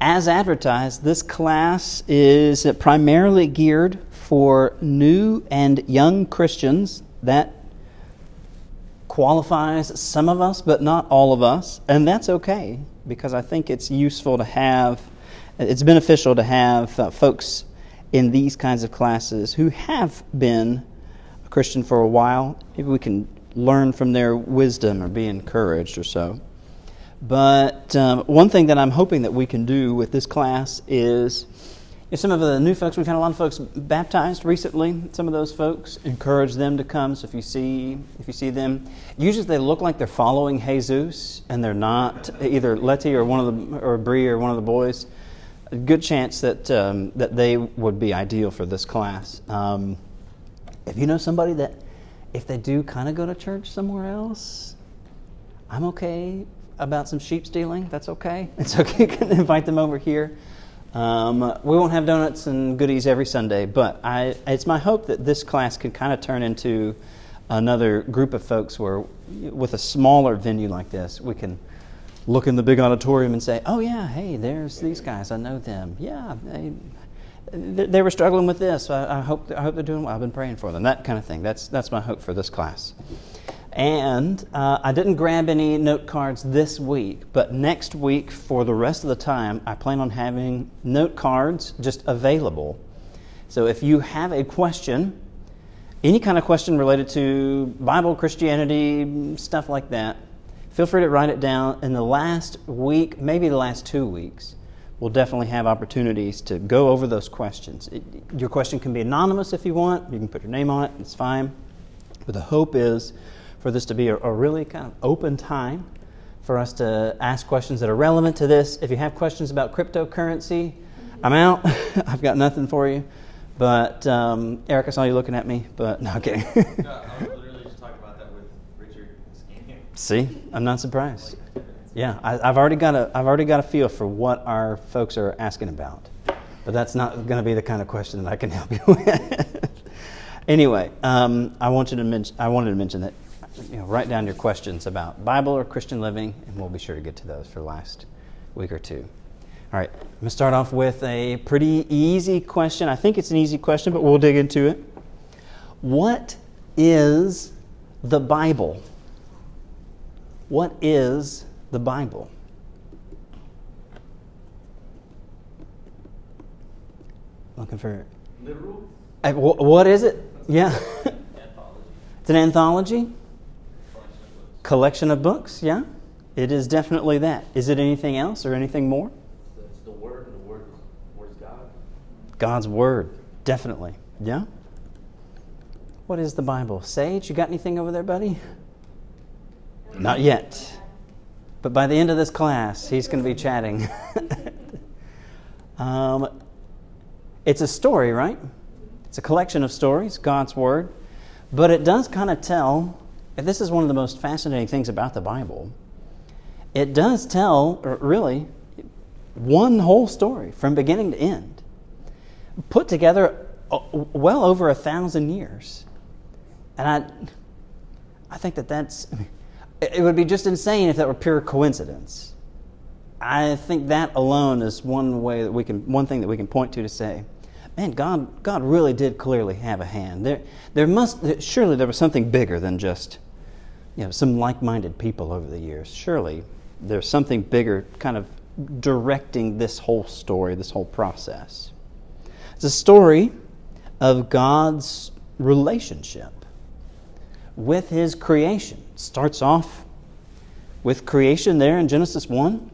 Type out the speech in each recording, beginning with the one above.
As advertised, this class is primarily geared for new and young Christians. That qualifies some of us, but not all of us, and that's okay because I think it's useful to have, it's beneficial to have uh, folks in these kinds of classes who have been a Christian for a while. Maybe we can learn from their wisdom or be encouraged or so. But um, one thing that I'm hoping that we can do with this class is if some of the new folks, we've had a lot of folks baptized recently. Some of those folks encourage them to come. So if you see if you see them, usually they look like they're following Jesus, and they're not. Either Letty or one of the or Bree or one of the boys. A good chance that um, that they would be ideal for this class. Um, if you know somebody that, if they do kind of go to church somewhere else, I'm okay about some sheep stealing. That's okay. It's okay. You can invite them over here. Um, we won't have donuts and goodies every Sunday, but I, it's my hope that this class can kind of turn into another group of folks where, with a smaller venue like this, we can look in the big auditorium and say, "Oh yeah, hey, there's these guys. I know them. Yeah, they, they were struggling with this. I, I hope I hope they're doing well. I've been praying for them. That kind of thing. That's that's my hope for this class." And uh, I didn't grab any note cards this week, but next week, for the rest of the time, I plan on having note cards just available. So if you have a question, any kind of question related to Bible, Christianity, stuff like that, feel free to write it down. In the last week, maybe the last two weeks, we'll definitely have opportunities to go over those questions. It, your question can be anonymous if you want, you can put your name on it, it's fine. But the hope is for this to be a, a really kind of open time for us to ask questions that are relevant to this. If you have questions about cryptocurrency, I'm out. I've got nothing for you. But um, Eric, I saw you looking at me, but no, okay. no, I was literally just talking about that with Richard See, I'm not surprised. Yeah, I, have already got a I've already got a feel for what our folks are asking about, but that's not going to be the kind of question that I can help you with. anyway, um, I want you to mention I wanted to mention that you know, write down your questions about Bible or Christian living, and we'll be sure to get to those for the last week or two. All right, I'm going to start off with a pretty easy question. I think it's an easy question, but we'll dig into it. What is the Bible? What is the Bible? Looking for. Literal? Uh, what is it? Yeah. it's an anthology collection of books, yeah? It is definitely that. Is it anything else or anything more? It's the Word, and the Word is, word is God. God's Word, definitely. Yeah? What is the Bible? Sage, you got anything over there, buddy? Not yet. But by the end of this class, he's going to be chatting. um, it's a story, right? It's a collection of stories, God's Word. But it does kind of tell this is one of the most fascinating things about the Bible. It does tell, really, one whole story from beginning to end, put together uh, well over a thousand years. And I, I think that that's, it would be just insane if that were pure coincidence. I think that alone is one way that we can, one thing that we can point to to say, man, God, God really did clearly have a hand. There, there must, surely there was something bigger than just you know, some like minded people over the years. Surely there's something bigger kind of directing this whole story, this whole process. It's a story of God's relationship with His creation. It starts off with creation there in Genesis 1.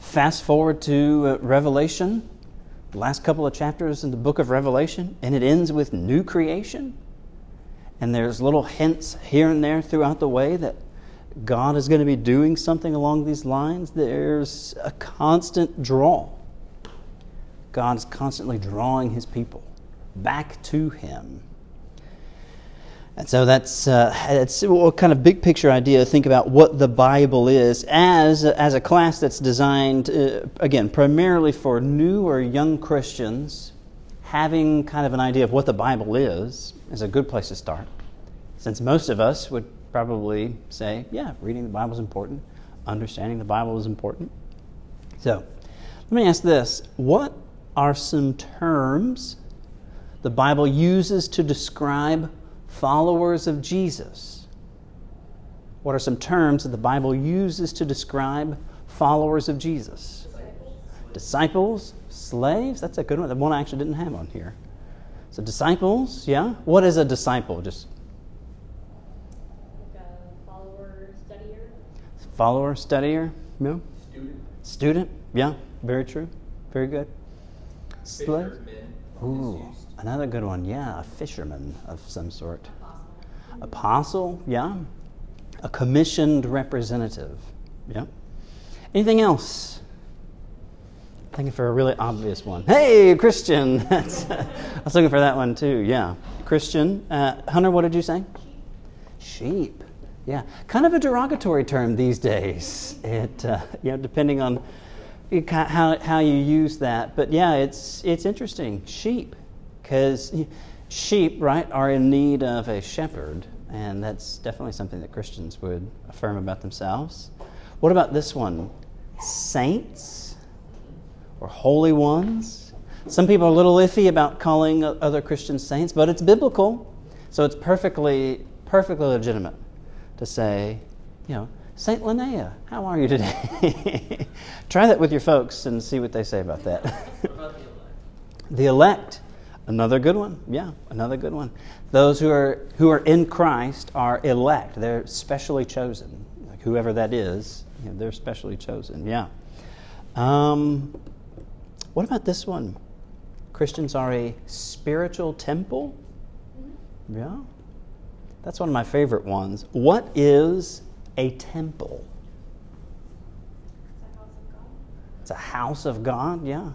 Fast forward to uh, Revelation, the last couple of chapters in the book of Revelation, and it ends with new creation and there's little hints here and there throughout the way that God is going to be doing something along these lines. There's a constant draw. God is constantly drawing his people back to him. And so that's uh, it's a kind of big picture idea to think about what the Bible is as, as a class that's designed, uh, again, primarily for new or young Christians having kind of an idea of what the Bible is is a good place to start. Since most of us would probably say, yeah, reading the Bible is important, understanding the Bible is important. So, Let me ask this What are some terms the Bible uses to describe followers of Jesus? What are some terms that the Bible uses to describe followers of Jesus? Disciples, slaves. That's a good one. The one I actually didn't have on here. So, disciples, yeah. What is a disciple? Just Like a follower, studier. follower, studier, no? Student. Student, yeah. Very true. Very good. Slave. Fisherman. Ooh, another good one. Yeah, a fisherman of some sort. Apostle, yeah. A commissioned representative, yeah. Anything else? Thinking for a really obvious one. Hey, Christian. I was looking for that one too. Yeah, Christian. Uh, Hunter, what did you say? Sheep. Yeah, kind of a derogatory term these days. It, uh, you know, depending on how how you use that. But yeah, it's it's interesting. Sheep, because sheep, right, are in need of a shepherd, and that's definitely something that Christians would affirm about themselves. What about this one? Saints or holy ones. Some people are a little iffy about calling other Christians saints, but it's biblical, so it's perfectly perfectly legitimate to say, you know, Saint Linnea, how are you today? Try that with your folks and see what they say about that. The elect? the elect, another good one. Yeah, another good one. Those who are who are in Christ are elect. They're specially chosen. Like whoever that is, you know, they're specially chosen. Yeah. Um, what about this one? Christians are a spiritual temple. Mm-hmm. Yeah. That's one of my favorite ones. What is a temple? It's a house of God. It's a house of God, yeah.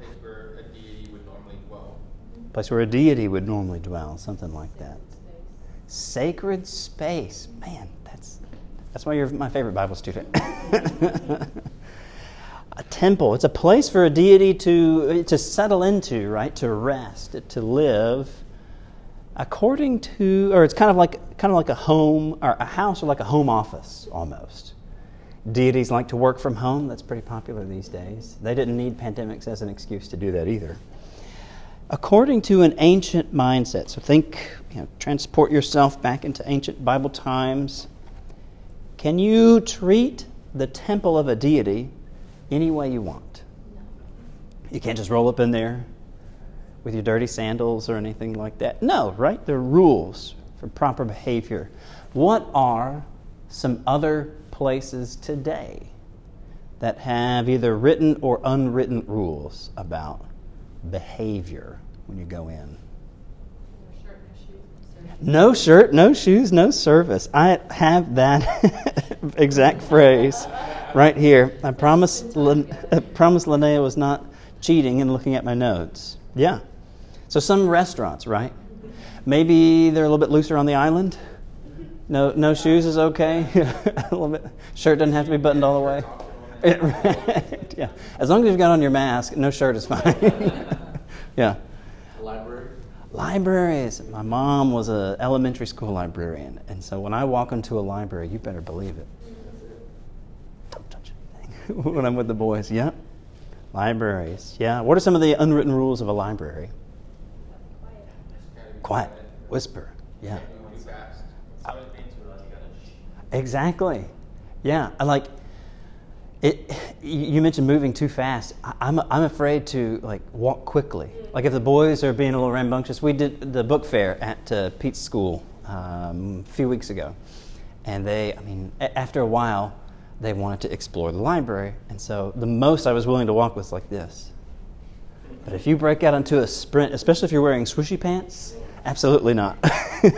Place where a deity would normally dwell. Mm-hmm. Place where a deity would normally dwell, something like that. Sacred space. Man, that's that's why you're my favorite Bible student. a temple. It's a place for a deity to to settle into, right? To rest, to live. According to, or it's kind of like kind of like a home or a house or like a home office almost. Deities like to work from home. That's pretty popular these days. They didn't need pandemics as an excuse to do that either. According to an ancient mindset, so think, you know, transport yourself back into ancient Bible times. Can you treat the temple of a deity any way you want? You can't just roll up in there with your dirty sandals or anything like that. No, right? There are rules for proper behavior. What are some other places today that have either written or unwritten rules about behavior when you go in? No shirt, no shoes, no service. I have that exact phrase right here. I promise, I promise Linnea was not cheating and looking at my notes. Yeah. So some restaurants, right? Maybe they're a little bit looser on the island. No, no shoes is okay. a little bit. Shirt doesn't have to be buttoned all the way. Yeah. As long as you've got on your mask, no shirt is fine. yeah. Libraries. My mom was an elementary school librarian, and so when I walk into a library, you better believe it. Don't touch anything when I'm with the boys. Yeah. Libraries. Yeah. What are some of the unwritten rules of a library? Quiet. Quiet. Whisper. Yeah. Can't go too fast. Uh, Some of the things were like you gotta shh. Exactly. Yeah. Like it. You mentioned moving too fast. I'm I'm afraid to like walk quickly. Like if the boys are being a little rambunctious, we did the book fair at uh, Pete's school um, a few weeks ago, and they, I mean, a- after a while, they wanted to explore the library, and so the most I was willing to walk was like this. But if you break out into a sprint, especially if you're wearing swooshy pants, absolutely not.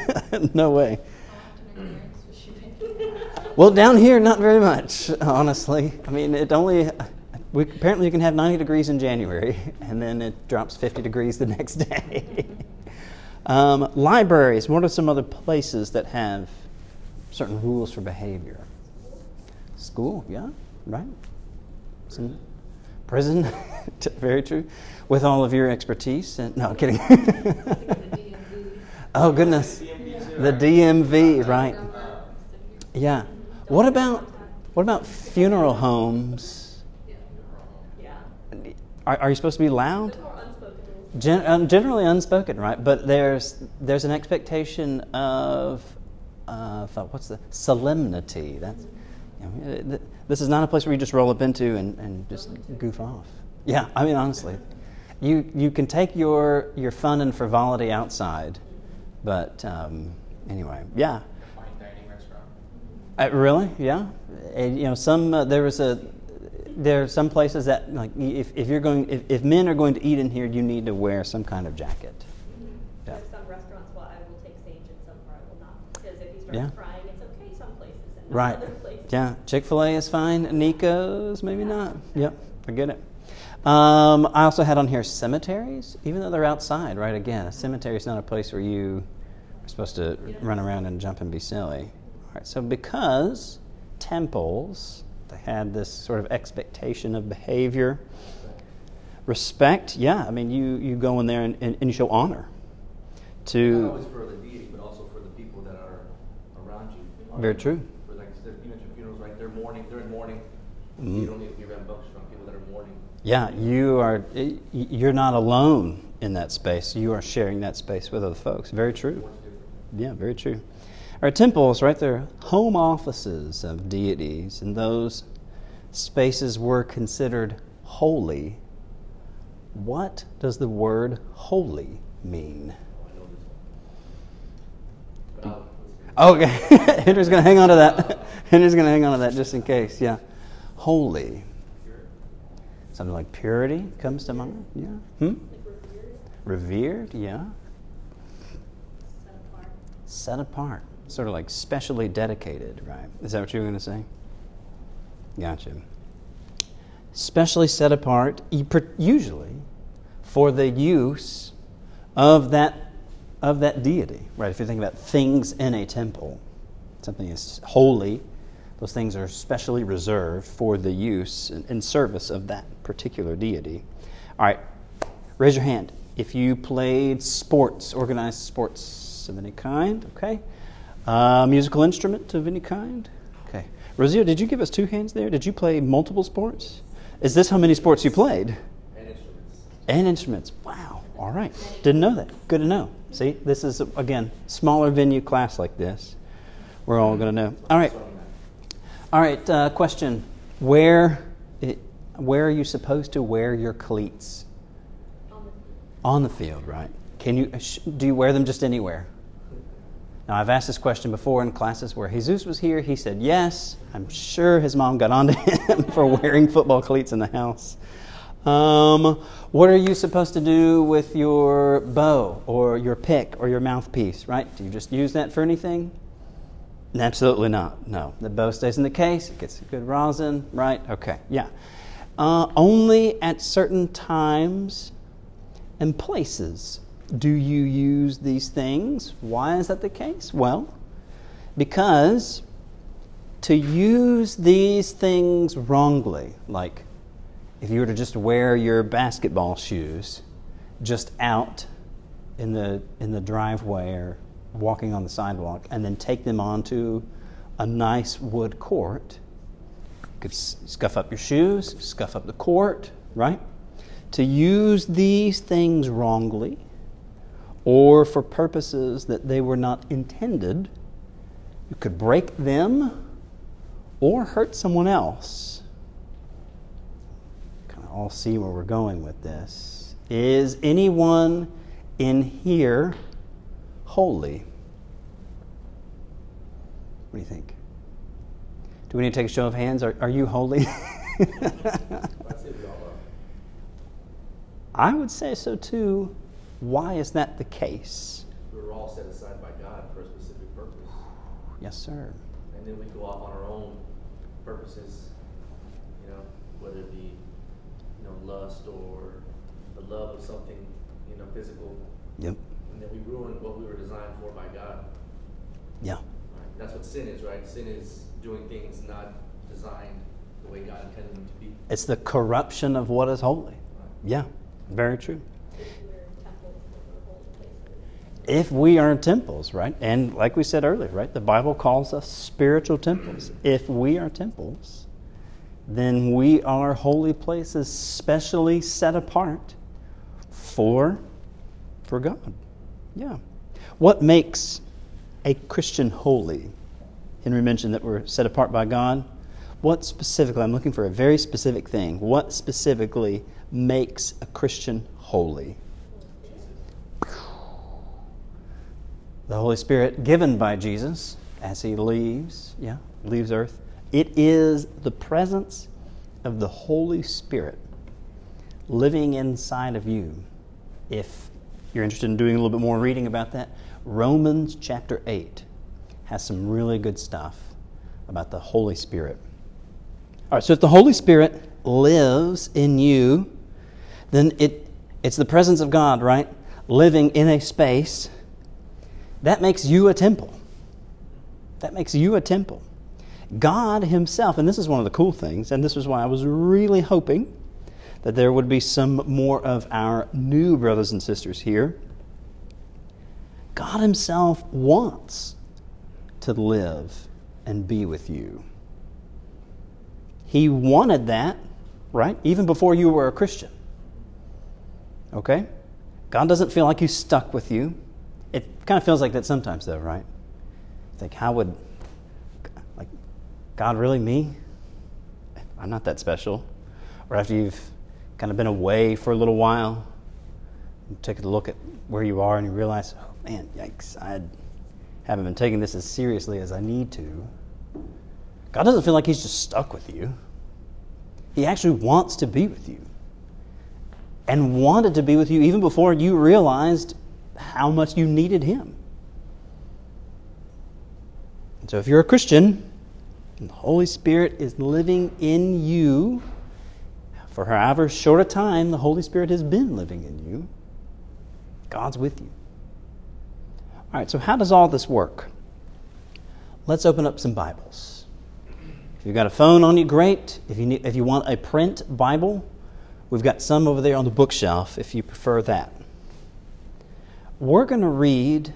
no way. How often are you wearing swooshy pants? Well, down here, not very much, honestly. I mean, it only. We, apparently, you can have 90 degrees in January, and then it drops 50 degrees the next day. um, libraries. What are some other places that have certain rules for behavior? School, yeah, right. Some prison, very true. With all of your expertise, and no, I'm kidding. oh goodness, the DMV, right? Yeah. What about what about funeral homes? Are, are you supposed to be loud? Gen- um, generally unspoken, right? But there's there's an expectation of uh, what's the solemnity. That's you know, this is not a place where you just roll up into and, and just goof off. Yeah, I mean honestly, you you can take your your fun and frivolity outside, but um, anyway, yeah. Fine dining restaurant. Uh, really? Yeah. And, you know, some uh, there was a there are some places that like if, if you're going if, if men are going to eat in here, you need to wear some kind of jacket. Yeah. There's some restaurants where I will take Sage and some where I will not. Because if he starts Yeah. crying, it's okay some places and not Right. other places. Yeah. Chick Fil A is fine. Nico's maybe not. Yep. I get it. Um, I also had on here cemeteries, even though they're outside. Right. Again, a cemetery is not a place where you are supposed to run around and jump and be silly. Right. So because temples, they had this sort of expectation of behavior, respect. Yeah. I mean, you you go in there and, and, and you show honor Not to. always for the deity, but also for the people that are around you. Very true. For like you mentioned funerals, right? They're mourning. They're in mourning. Mhm. You don't need to be rambunctious on people that are mourning. Yeah, you are. You're not alone in that space. You are sharing that space with other folks. Very true. Yeah, very true. Our temples, right they're home offices of deities, and those spaces were considered holy. What does the word holy mean? Oh, I know this one. But I'll listen. Okay, Henry's going to hang on to that. Henry's going to hang on to that just in case. Yeah, holy. Something like purity comes to mind. Yeah. Hmm. Like revered, Revered. Yeah. set apart. set apart, sort of like specially dedicated, right? Is that what you were going to say? Gotcha. Specially set apart, usually for the use of that of that deity, right? If you think about things in a temple, something is holy; those things are specially reserved for the use and service of that particular deity. All right, raise your hand if you played sports, organized sports of any kind. Okay, uh, musical instrument of any kind. Okay, Rosio, did you give us two hands there? Did you play multiple sports? Is this how many sports you played? And instruments. And instruments. Wow. All right. Didn't know that. Good to know. See, this is, again, smaller venue class like this. We're all going to know. All right. All right. Uh, question. Where, it, where are you supposed to wear your cleats? On the On the field, right? Can you, sh- do you wear them just anywhere? Now, I've asked this question before in classes where Jesus was here. He said yes. I'm sure his mom got onto him for wearing football cleats in the house. Um, what are you supposed to do with your bow or your pick or your mouthpiece, right? Do you just use that for anything? Absolutely not. No. The bow stays in the case, it gets a good rosin, right? Okay, yeah. Uh, only at certain times and places do you use these things. Why is that the case? Well, because to use these things wrongly, like if you were to just wear your basketball shoes just out in the in the driveway or walking on the sidewalk and then take them onto a nice wood court you could scuff up your shoes scuff up the court right to use these things wrongly or for purposes that they were not intended you could break them or hurt someone else kind of all see where we're going with this. Is anyone in here holy? What do you think? Do we need to take a show of hands? Are, are you holy? I'd say we all are. I would say so too. Why is that the case? We were all set aside by God for a specific purpose. Yes, sir. And then we go off on our own purposes, you know, whether it be, you know, lust or the love of something, you know, physical. Yep. And then we ruin what we were designed for by God. Yeah. Right? That's what sin is, right? Sin is doing things not designed the way God intended them to be. It's the corruption of what is holy. Right? Yeah. Very true. If we're temples, if we're holy places. If we are temples, right? And like we said earlier, right? The Bible calls us spiritual temples. If we are temples, then we are holy places specially set apart for for God. Yeah. What makes a Christian holy? Henry mentioned that we're set apart by God. What specifically, I'm looking for a very specific thing. What specifically makes a Christian holy? The Holy Spirit given by Jesus as he leaves, yeah, leaves earth. It is the presence of the Holy Spirit living inside of you. If you're interested in doing a little bit more reading about that, Romans chapter 8 has some really good stuff about the Holy Spirit. All right, so if the Holy Spirit lives in you, then it, it's the presence of God, right? Living in a space. That makes you a temple. That makes you a temple. God Himself, and this is one of the cool things, and this is why I was really hoping that there would be some more of our new brothers and sisters here. God Himself wants to live and be with you. He wanted that, right? Even before you were a Christian. Okay? God doesn't feel like He's stuck with you. It kind of feels like that sometimes, though, right? You think, how would, like, God really me? I'm not that special. Or after you've kind of been away for a little while, you take a look at where you are and you realize, oh man, yikes, I haven't been taking this as seriously as I need to. God doesn't feel like He's just stuck with you. He actually wants to be with you and wanted to be with you even before you realized how much you needed Him. And so if you're a Christian, the Holy Spirit is living in you, for however short a time the Holy Spirit has been living in you, God's with you. All right, so how does all this work? Let's open up some Bibles. If you've got a phone on you, great. If you, need, if you want a print Bible, we've got some over there on the bookshelf if you prefer that. We're going to read,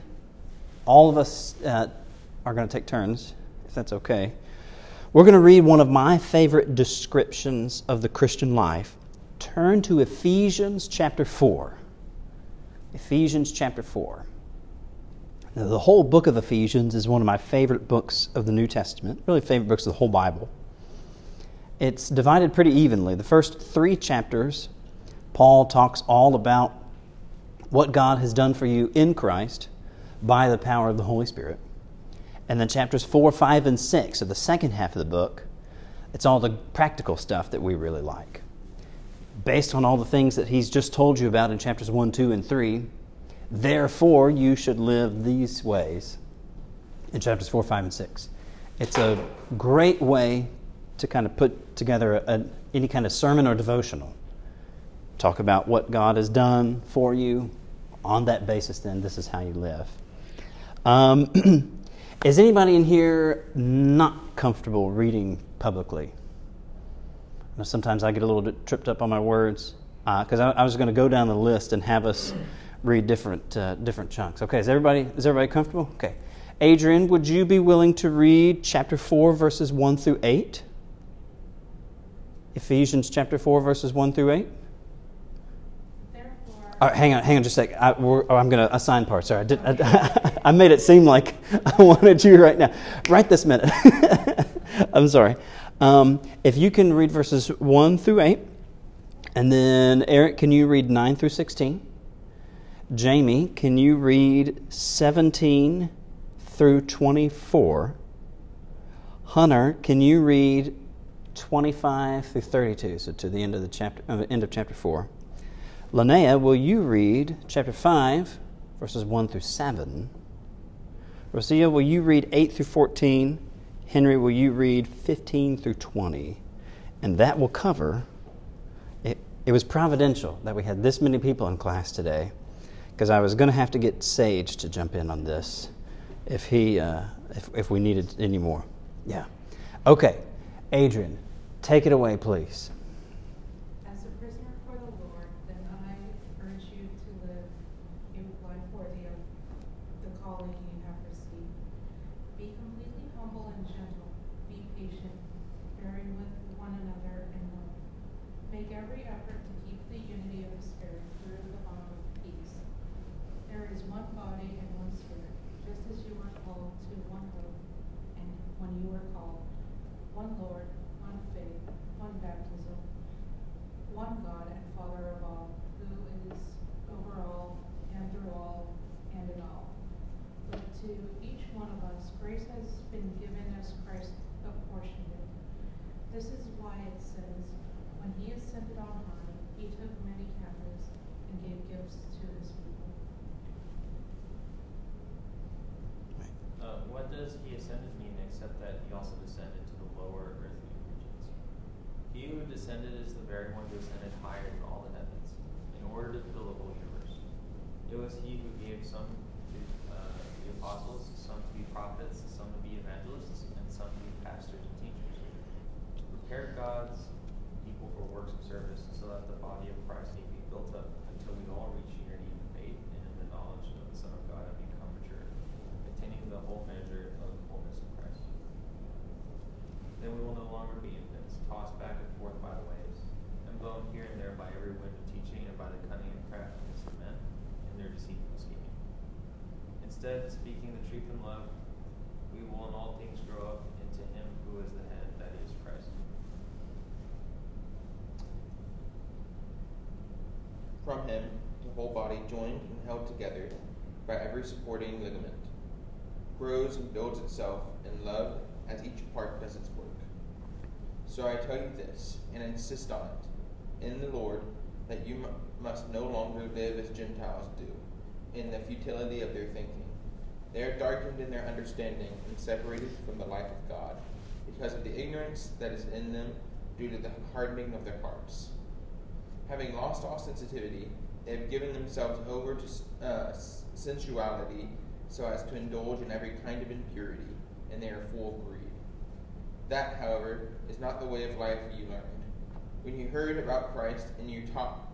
all of us uh, are going to take turns, if that's okay. We're going to read one of my favorite descriptions of the Christian life. Turn to Ephesians chapter 4. Ephesians chapter 4. Now, the whole book of Ephesians is one of my favorite books of the New Testament, really favorite books of the whole Bible. It's divided pretty evenly. The first three chapters, Paul talks all about what God has done for you in Christ by the power of the Holy Spirit. And then chapters 4, 5, and 6, of the second half of the book, it's all the practical stuff that we really like. Based on all the things that he's just told you about in chapters 1, 2, and 3, Therefore, you should live these ways in chapters 4, 5, and 6. It's a great way to kind of put together a, a, any kind of sermon or devotional. Talk about what God has done for you. On that basis, then, this is how you live. Um, is anybody in here not comfortable reading publicly? sometimes I get a little bit tripped up on my words because uh, I, I was going to go down the list and have us read different uh, different chunks. Okay, is everybody is everybody comfortable? Okay. Adrian, would you be willing to read chapter 4 verses 1 through 8? Ephesians chapter 4 verses 1 through 8? Right, hang on, hang on just a sec. I, oh, going to assign parts. Sorry, I, did, I, I, made it seem like I wanted you right now. Right this minute. I'm sorry. Um, if you can read verses 1 through 8, and then Eric, can you read 9 through 16? Jamie, can you read 17 through 24? Hunter, can you read 25 through 32, so to the end of the chapter, uh, end of chapter 4? Linnea, will you read chapter 5, verses 1 through 7? Rosia, will you read 8 through 14? Henry, will you read 15 through 20? And that will cover. It, it was providential that we had this many people in class today because I was going to have to get Sage to jump in on this if he uh, if if we needed any more. Yeah. Okay, Adrian, take it away, please. Craftiness of men and their deceitful scheming. Instead, speaking the truth in love, we will in all things grow up into Him who is the head, that is Christ. From him, the whole body, joined and held together by every supporting ligament, grows and builds itself in love as each part does its work. So I tell you this, and insist on it, in the Lord, that you mu- must no longer live as Gentiles do, in the futility of their thinking. They are darkened in their understanding and separated from the life of God, because of the ignorance that is in them due to the hardening of their hearts having lost all sensitivity, they have given themselves over to uh, sensuality so as to indulge in every kind of impurity, and they are full of greed. That, however, is not the way of life you learned. When you heard about Christ and you taught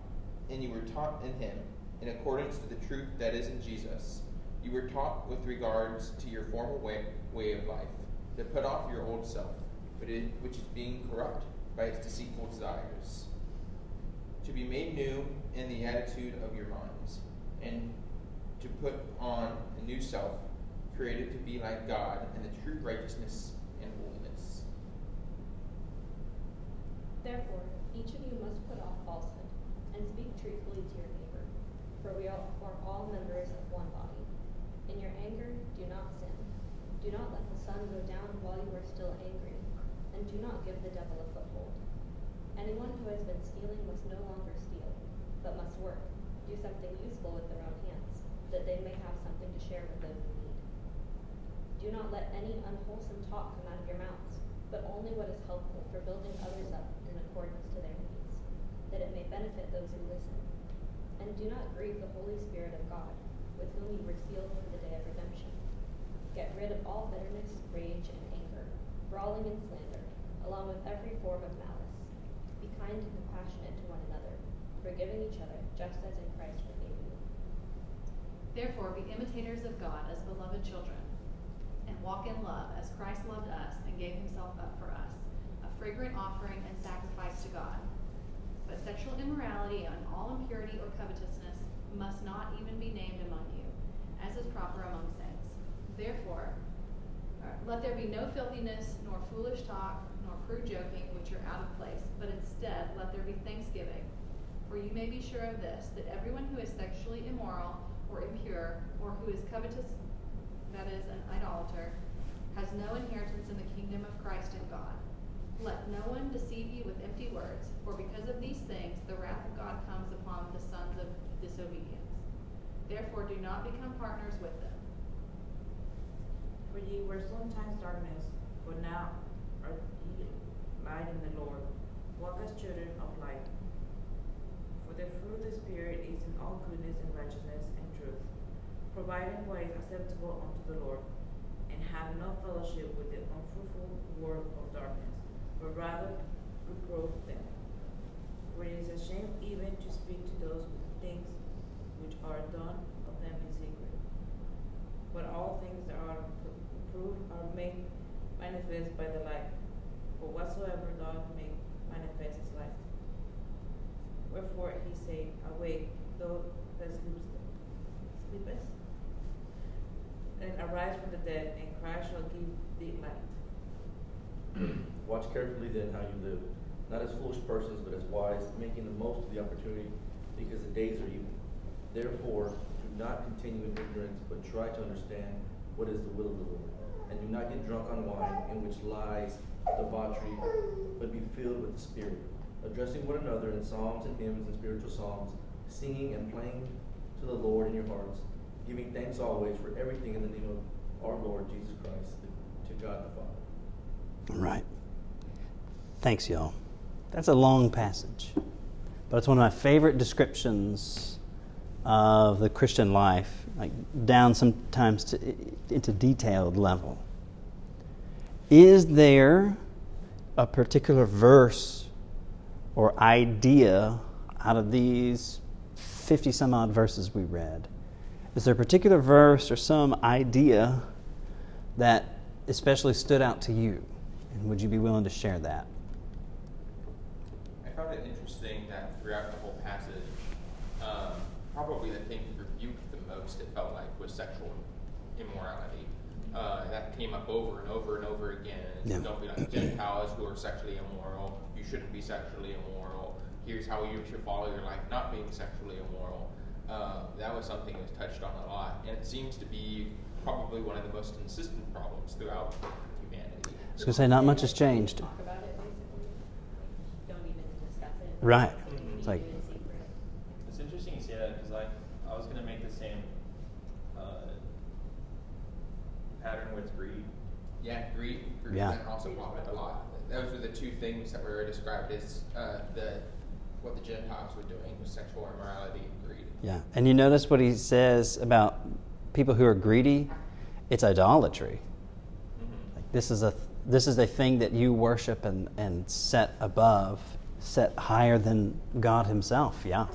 and you were taught in him, in accordance to the truth that is in Jesus, you were taught with regards to your former way, way of life, to put off your old self, which is being corrupt by its deceitful desires to be made new in the attitude of your minds, and to put on a new self, created to be like God in the true righteousness and holiness. Therefore, each of you must put off falsehood, and speak truthfully to your neighbor, for we all are all members of one body. In your anger, do not sin. Do not let the sun go down while you are still angry, and do not give the devil a foothold. Anyone who has been stealing must no longer steal, but must work, do something useful with their own hands, that they may have something to share with those in need. Do not let any unwholesome talk come out of your mouths, but only what is helpful for building others up accordance to their needs, that it may benefit those who listen. And do not grieve the Holy Spirit of God, with whom you were sealed for the day of redemption. Get rid of all bitterness, rage, and anger, brawling and slander, along with every form of malice. Be kind and compassionate to one another, forgiving each other, just as in Christ forgave you. Therefore, be imitators of God as beloved children, and walk in love as Christ loved us and gave himself up for us, fragrant offering and sacrifice to God. But sexual immorality and all impurity or covetousness must not even be named among you, as is proper among saints. Therefore, uh, let there be no filthiness, nor foolish talk, nor crude joking, which are out of place, but instead let there be thanksgiving. For you may be sure of this, that everyone who is sexually immoral, or impure, or who is covetous, that is, an idolater, has no inheritance in the kingdom of Christ and God. Let no one deceive you with empty words, for because of these things the wrath of God comes upon the sons of disobedience. Therefore do not become partners with them. For ye were sometimes darkness, but now are ye light in the Lord. Walk as children of light. For the fruit of the Spirit is in all goodness and righteousness and truth, providing what is acceptable unto the Lord, and have no fellowship with the unfruitful work of darkness, but rather reprove them. For it is a shame even to speak to those things which are done of them in secret. But all things that are approved are made manifest by the light. For whatsoever God make manifest is light. Wherefore he said, Awake, thou that sleepest, and arise from the dead, and Christ shall give thee light. Watch carefully then how you live, not as foolish persons, but as wise, making the most of the opportunity, because the days are evil. Therefore, do not continue in ignorance, but try to understand what is the will of the Lord. And do not get drunk on wine, in which lies debauchery, but be filled with the Spirit, addressing one another in psalms and hymns and spiritual songs, singing and playing to the Lord in your hearts, giving thanks always for everything in the name of our Lord Jesus Christ, to God the Father. Right. Thanks, y'all. That's a long passage, but it's one of my favorite descriptions of the Christian life, like down sometimes to, into detailed level. Is there a particular verse or idea out of these 50 some odd verses we read? Is there a particular verse or some idea that especially stood out to you? And would you be willing to share that? I found it interesting that throughout the whole passage, um, probably the thing he rebuked the most, it felt like, was sexual immorality. Uh, that came up over and over and over Yeah. Don't be like Gentiles who are sexually immoral. You shouldn't be sexually immoral. Here's how you should follow your life not being sexually immoral. Uh, that was something that was touched on a lot, and it seems to be probably one of the most consistent problems throughout humanity. I was going to say, not much has changed. Talk about it, basically. Don't even discuss it. Right. Keep It's like- it in secret. It's interesting you say that because I, I was going to make the same uh, pattern with greed. Yeah, greed, greed Yeah. that also popped a lot. Those were the two things that were described as uh, the what the Gentiles were doing was sexual immorality and greed. Yeah. And you notice what he says about people who are greedy? It's idolatry. Like this is a this is a thing that you worship and, and set above, set higher than God Himself. Yeah.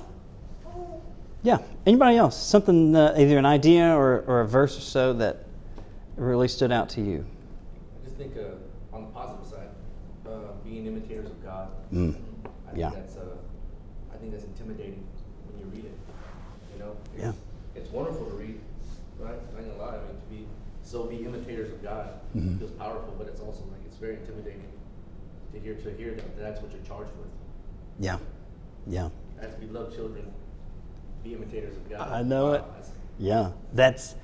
Yeah. Anybody else? Something, uh, either an idea or, or a verse or so that really stood out to you? I just think uh, on the positive side, uh, being imitators of God. Mm. I think Yeah. that's uh, I think that's intimidating when you read it. You know. It's, Yeah. It's wonderful to read, right? I ain't gonna lie. I mean, to be so be imitators of God Mhm. feels powerful, but it's also like it's very intimidating to hear to hear that that's what you're charged with. Yeah. Yeah. As beloved children, be imitators of God. I know Wow, it. Yeah, that's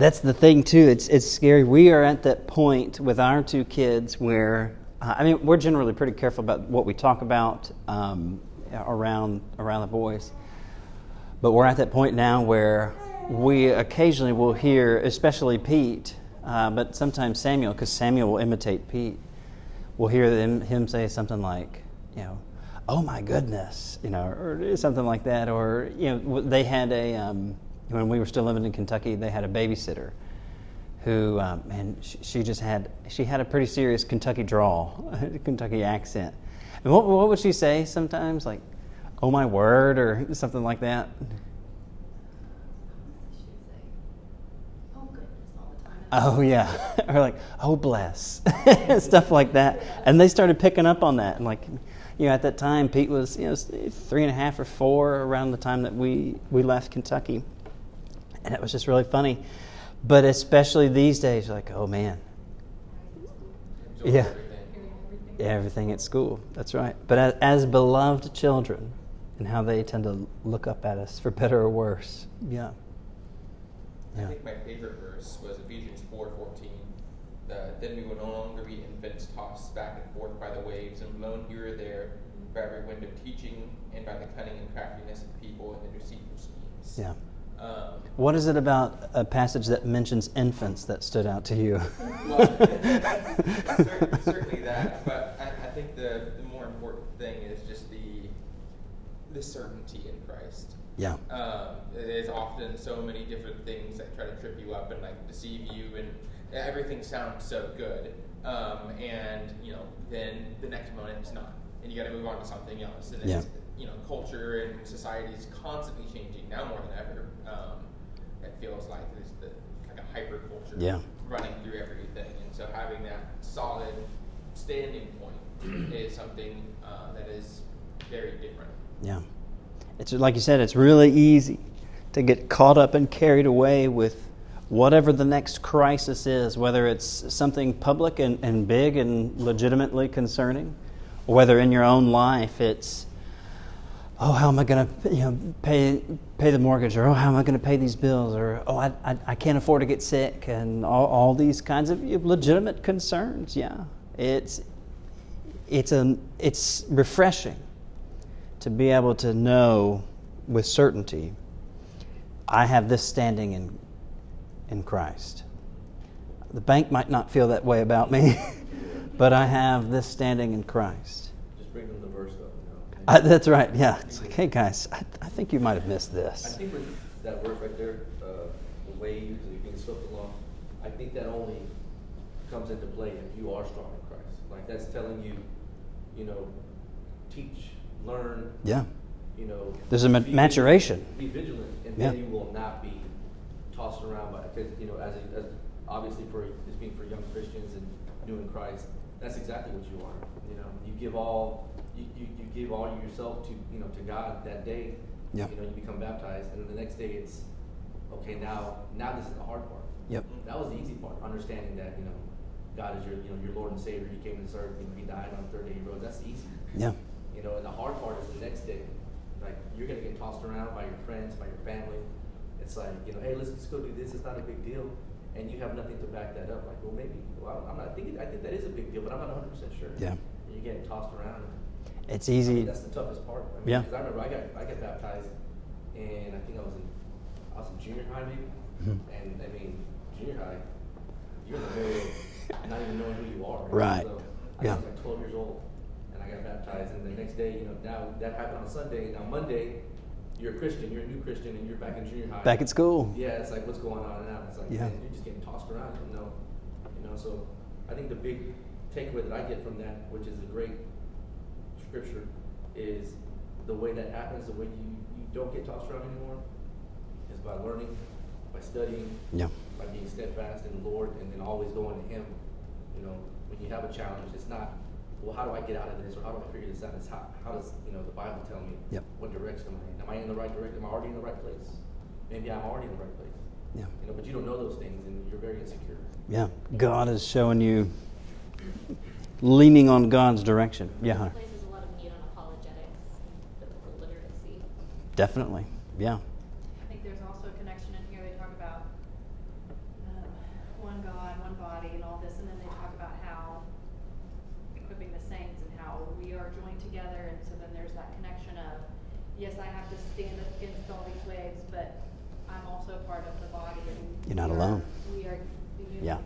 that's the thing too. It's it's scary. We are at that point with our two kids where uh, I mean we're generally pretty careful about what we talk about um, around around the boys, but we're at that point now where we occasionally will hear, especially Pete, uh, but sometimes Samuel, because Samuel will imitate Pete. We'll hear them, him say something like, you know, "Oh my goodness," you know, or something like that, or you know, they had a um, when we were still living in Kentucky, they had a babysitter who, um, and she, she just had she had a pretty serious Kentucky drawl, Kentucky accent. And what what would she say sometimes, like, "Oh my word," or something like that? "Oh goodness," all the time. Oh yeah, or like oh bless, stuff like that. And they started picking up on that. And like, you know, at that time, Pete was you know three and a half or four around the time that we we left Kentucky, and it was just really funny. But especially these days, like oh man, Yeah. everything. yeah, everything at school. That's right. But as, as beloved children, and how they tend to look up at us for better or worse. Yeah. I Yeah. think my favorite verse was Ephesians four fourteen. The, then we will no longer be infants tossed back and forth by the waves and blown here or there by every wind of teaching and by the cunning and craftiness of people and their deceitful schemes. Yeah. Um, What is it about a passage that mentions infants that stood out to you? well, certainly, certainly that, but I, I think the, the more important thing is just the the certainty in Christ. yeah. um, there's often so many different things that try to trip you up and like deceive you, and everything sounds so good. Um, and you know, then the next moment it's not, and you got to move on to something else. And it's, Yeah. you know, culture and society is constantly changing now more than ever. Um, it feels like there's the like a hyper culture Yeah. running through everything, and so having that solid standing point is something uh, that is very different. Yeah. It's like you said, it's really easy to get caught up and carried away with whatever the next crisis is, whether it's something public and, and big and legitimately concerning, or whether in your own life it's, oh, how am I going to you know, pay, pay the mortgage, or oh, how am I going to pay these bills, or oh, I, I, I can't afford to get sick, and all, all these kinds of legitimate concerns. Yeah, it's, it's, a, it's refreshing to be able to know with certainty I have this standing in, in Christ. The bank might not feel that way about me, but I have this standing in Christ. Just bring them the verse, though. You know? I, that's right, yeah. It's like, hey, guys, I, I think you might have missed this. I this. think with that verse right there, uh, the waves and you being swept along, I think that only comes into play if you are strong in Christ. Like that's telling you, you know, teach, learn, Yeah. you know. There's a ma- be maturation. Vigilant, be vigilant, and Yeah. then you will not be tossed around by, because, you know, as, a, as obviously for as being for young Christians and new in Christ, that's exactly what you are. You know, you give all, you, you, you give all yourself to, you know, to God that day. Yeah. You know, you become baptized, and then the next day it's, okay, now, now this is the hard part. Yep. Mm-hmm. That was the easy part, understanding that, you know, God is your, you know, your Lord and Savior. He came to this earth, you know, He died on the third day He rose. That's easy. Yeah. You know, and the hard part is the next day. Like you're gonna get tossed around by your friends, by your family. It's like, you know, hey, let's just go do this. It's not a big deal, and you have nothing to back that up. Like, well, maybe. Well, I'm not thinking. I think that is a big deal, but I'm not 100 percent sure. Yeah. And you're getting tossed around. It's I easy. mean, that's the toughest part. I mean, Yeah. Because I remember I got I got baptized, and I think I was in I was in junior high maybe, Mhm. and I mean junior high, you're in the middle of not even knowing who you are. Right. So I Yeah. was like 12 years old, and I got baptized, and the next day, you know, now that happened on Sunday. Now Monday, you're a Christian, you're a new Christian, and you're back in junior high. Back at school. Yeah, it's like what's going on now? It's like Yeah. man, you're just getting tossed around. You know, you know. So I think the big takeaway that I get from that, which is a great scripture, is the way that happens, the way you, you don't get tossed around anymore, is by learning, by studying, Yeah. by being steadfast in the Lord, and then always going to Him. You know, when you have a challenge, it's not, well, how do I get out of this, or how do I figure this out? It's how, how does you know the Bible tell me Yep. what direction am I in? Am I in the right direction? Am I already in the right place? Maybe I'm already in the right place. Yeah. You know, but you don't know those things, and you're very insecure. Yeah. God is showing you leaning on God's direction. Yeah. Hunter. Places a lot of meat on apologetics, biblical literacy. Definitely. Yeah. I think there's also a connection in here. They talk about um, one God, one body, and all this, and then they talk about how equipping the saints and how we are joined together. And so then there's that connection of, yes, I have to stand up against all these waves, but I'm also part of the body. And You're not are- alone. We are unity Yeah.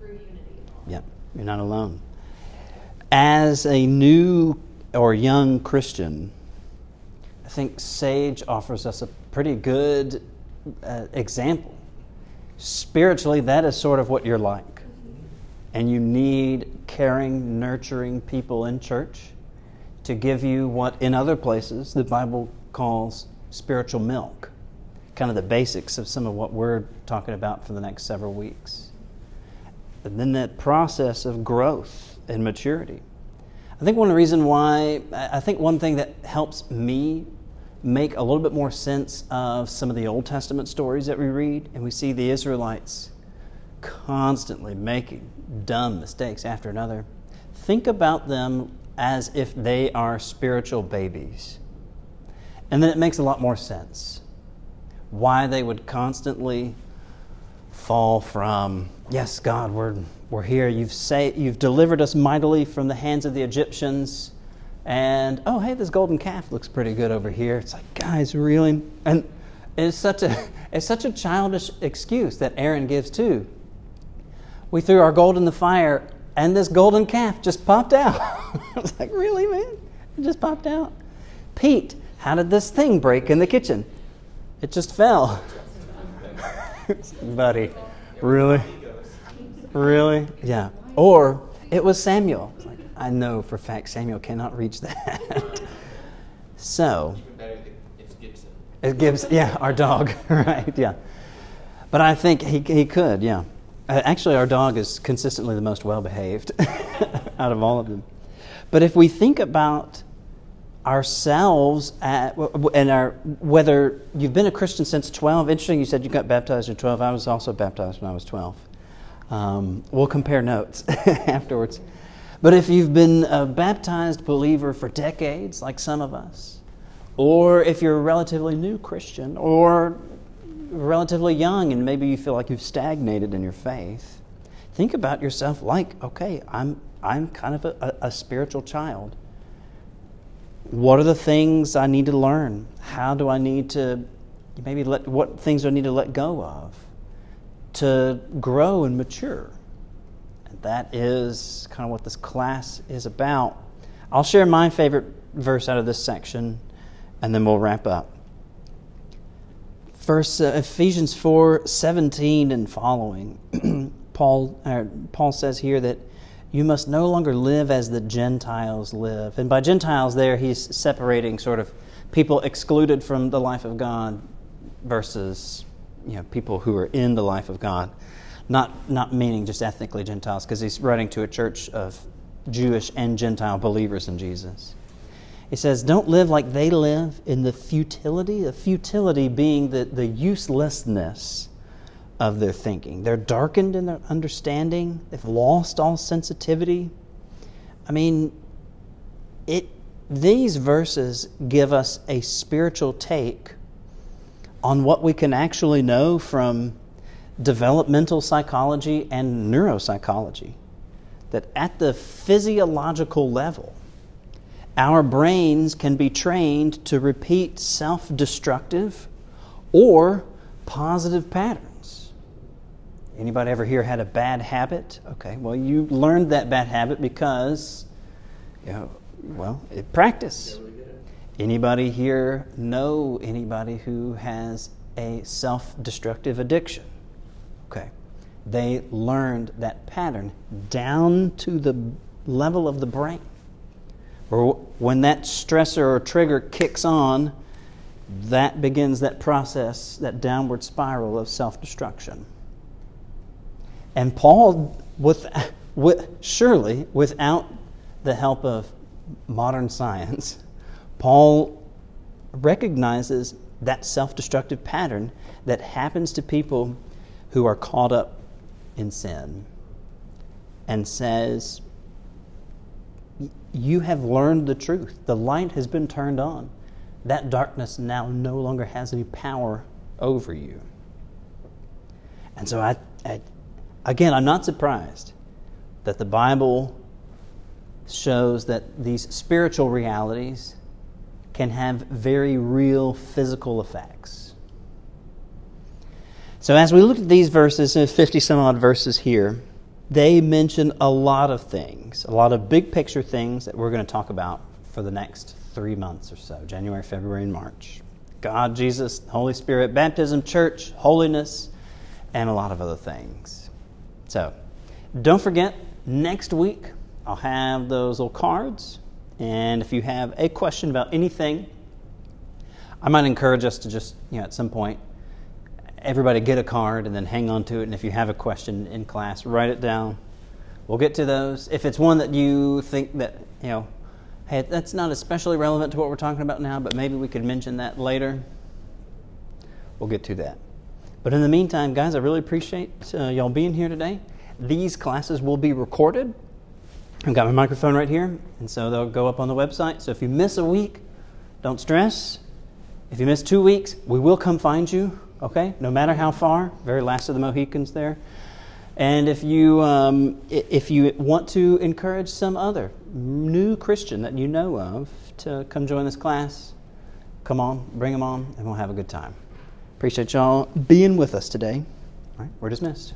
through unity. Yeah, you're not alone. As a new or young Christian, think Sage offers us a pretty good uh, example. Spiritually, that is sort of what you're like. And you need caring, nurturing people in church to give you what in other places the Bible calls spiritual milk, kind of the basics of some of what we're talking about for the next several weeks and then that process of growth and maturity. I think one reasons why, I think one thing that helps me make a little bit more sense of some of the Old Testament stories that we read, and we see the Israelites constantly making dumb mistakes after another. Think about them as if they are spiritual babies. And then it makes a lot more sense why they would constantly fall from yes god we're, we're here you've, say, you've delivered us mightily from the hands of the egyptians and oh hey this golden calf looks pretty good over here. It's like guys really? And it's such a it's such a childish excuse that aaron gives too. We threw our gold in the fire and this golden calf just popped out. I was like really man? It just popped out. Pete how did this thing break in the kitchen? It just fell. Buddy really? Really? Yeah. Or it was samuel. It's like, i know for a fact samuel cannot reach that so Even better, it- it's Gibson. it gives yeah our dog right yeah but i think he, he could yeah Uh, actually our dog is consistently the most well behaved out of all of them but if we think about ourselves at, and our whether you've been a Christian since 12. Interesting, you said you got baptized at 12. I was also baptized when I was 12. Um, we'll compare notes afterwards. But if you've been a baptized believer for decades, like some of us, or if you're a relatively new Christian, or relatively young and maybe you feel like you've stagnated in your faith, think about yourself like, okay, I'm, I'm kind of a, a spiritual child. What are the things I need to learn? How do I need to maybe let what things do I need to let go of to grow and mature? That is kind of what this class is about. I'll share my favorite verse out of this section and then we'll wrap up. First, uh, Ephesians 4 17 and following. Paul, uh, Paul says here that you must no longer live as the Gentiles live. And by Gentiles, there he's separating sort of people excluded from the life of God versus you know, people who are in the life of God. Not, not meaning just ethnically Gentiles, because he's writing to a church of Jewish and Gentile believers in Jesus. He says, Don't live like they live in the futility, the futility being the, the uselessness of their thinking. They're darkened in their understanding, they've lost all sensitivity. I mean, it, these verses give us a spiritual take on what we can actually know from developmental psychology and neuropsychology. That at the physiological level, our brains can be trained to repeat self destructive or positive patterns. Anybody ever here had a bad habit? Okay, well, you learned that bad habit because, you know, well, it practice. Anybody here know anybody who has a self destructive addiction? Okay. They learned that pattern down to the level of the brain or when that stressor or trigger kicks on, that begins that process, that downward spiral of self destruction. And Paul, with, with, surely without the help of modern science, Paul recognizes that self destructive pattern that happens to people who are caught up in sin and says, you have learned the truth. The light has been turned on. That darkness now no longer has any power over you. And so, I, I, again, I'm not surprised that the Bible shows that these spiritual realities can have very real physical effects. So, as we look at these verses, uh, 50 some odd verses here, they mention a lot of things, a lot of big picture things that we're going to talk about for the next three months or so January, February, and March. God, Jesus, Holy Spirit, baptism, church, holiness, and a lot of other things. So, don't forget, next week I'll have those little cards. And if you have a question about anything, I might encourage us to just, you know, at some point, everybody get a card and then hang on to it. And if you have a question in class, write it down. We'll get to those. If it's one that you think that, you know, hey, that's not especially relevant to what we're talking about now, but maybe we could mention that later, we'll get to that. But in the meantime, guys, I really appreciate uh, y'all being here today. These classes will be recorded. I've got my microphone right here, and so they'll go up on the website. So if you miss a week, don't stress. If you miss two weeks, we will come find you okay? No matter how far, very last of the Mohicans there. And if you, um, if you want to encourage some other new Christian that you know of to come join this class, come on, bring them on, and we'll have a good time. Appreciate y'all being with us today. All right, we're dismissed.